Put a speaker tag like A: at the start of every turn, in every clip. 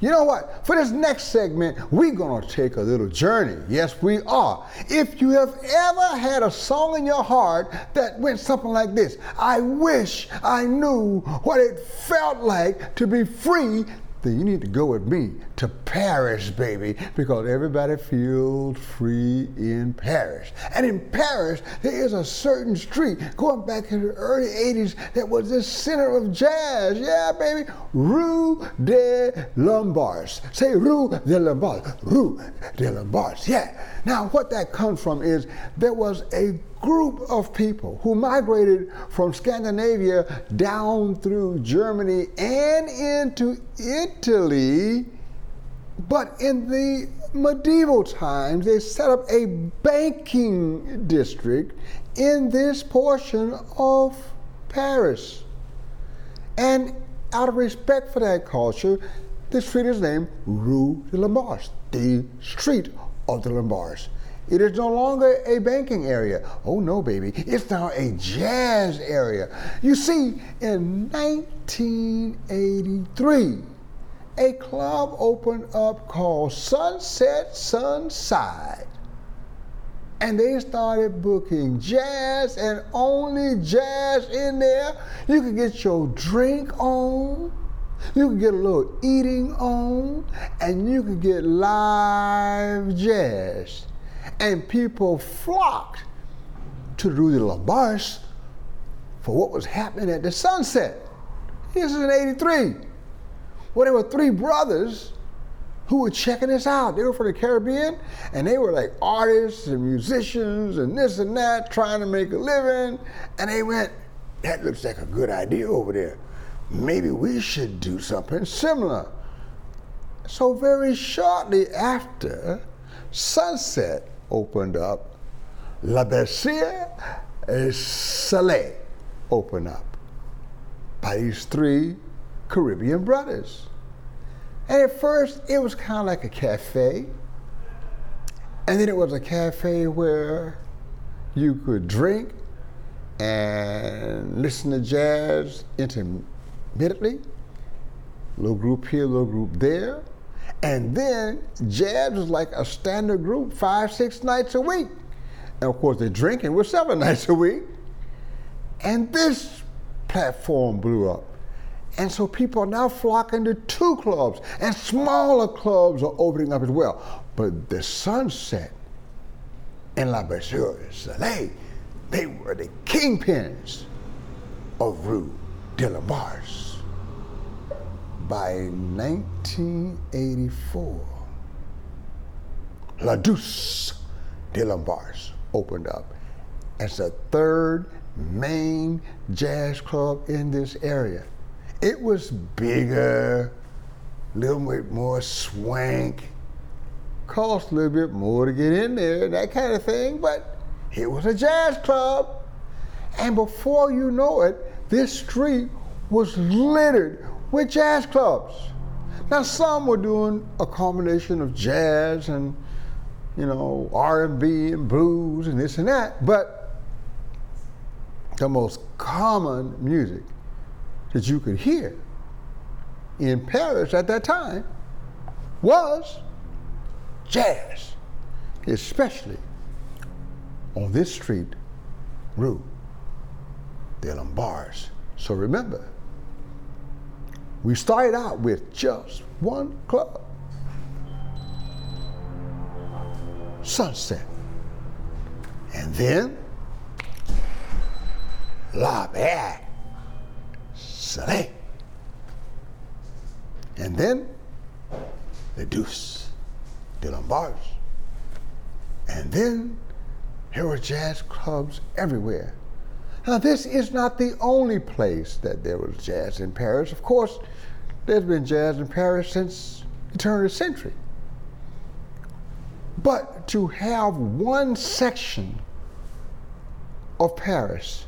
A: You know what? For this next segment, we're going to take a little journey. Yes, we are. If you have ever had a song in your heart that went something like this I wish I knew what it felt like to be free then you need to go with me to Paris, baby, because everybody feels free in Paris. And in Paris, there is a certain street going back to the early 80s that was the center of jazz. Yeah, baby, Rue des Lombards. Say Rue des Lombards. Rue des Lombards. Yeah. Now, what that comes from is there was a group of people who migrated from Scandinavia down through Germany and into Italy. Italy, but in the medieval times, they set up a banking district in this portion of Paris. And out of respect for that culture, the street is named Rue de Lombards, the street of the Lombards. It is no longer a banking area. Oh no, baby. It's now a jazz area. You see, in 1983, a club opened up called Sunset Sunside. And they started booking jazz and only jazz in there. You could get your drink on. You could get a little eating on, and you could get live jazz and people flocked to Rue de Lombards for what was happening at the sunset. This is in 83. Well, there were three brothers who were checking this out. They were from the Caribbean, and they were like artists and musicians and this and that, trying to make a living. And they went, that looks like a good idea over there. Maybe we should do something similar. So very shortly after sunset, opened up. La Bercier et Soleil opened up by these three Caribbean brothers. And at first, it was kind of like a cafe. And then it was a cafe where you could drink and listen to jazz intermittently. Little group here, little group there. And then jazz was like a standard group, five, six nights a week. And of course, the drinking was seven nights a week. And this platform blew up. And so people are now flocking to two clubs, and smaller clubs are opening up as well. But the Sunset and La Bercier Soleil, they were the kingpins of Rue des Lombards by 1984, La Douce de Lombards opened up as the third main jazz club in this area. It was bigger, a little bit more swank, cost a little bit more to get in there, that kind of thing, but it was a jazz club. And before you know it, this street was littered with jazz clubs. Now some were doing a combination of jazz and you know R&B and blues and this and that, but the most common music that you could hear in Paris at that time was jazz, especially on this street, Rue des Lombards. So remember, we started out with just one club Sunset. And then La Belle Soleil. And then the Deuce de Lombards. And then there were jazz clubs everywhere. Now, this is not the only place that there was jazz in Paris. Of course, there's been jazz in Paris since the turn of the century. But to have one section of Paris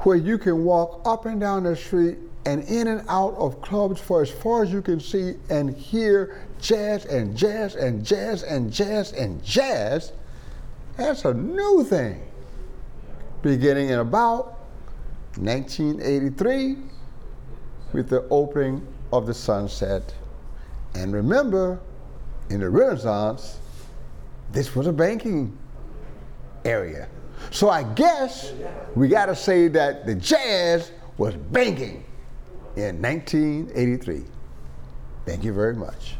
A: where you can walk up and down the street and in and out of clubs for as far as you can see and hear jazz and jazz and jazz and jazz and jazz, that's a new thing. Beginning in about 1983 with the opening of the Sunset. And remember, in the Renaissance, this was a banking area. So I guess we got to say that the jazz was banking in 1983. Thank you very much.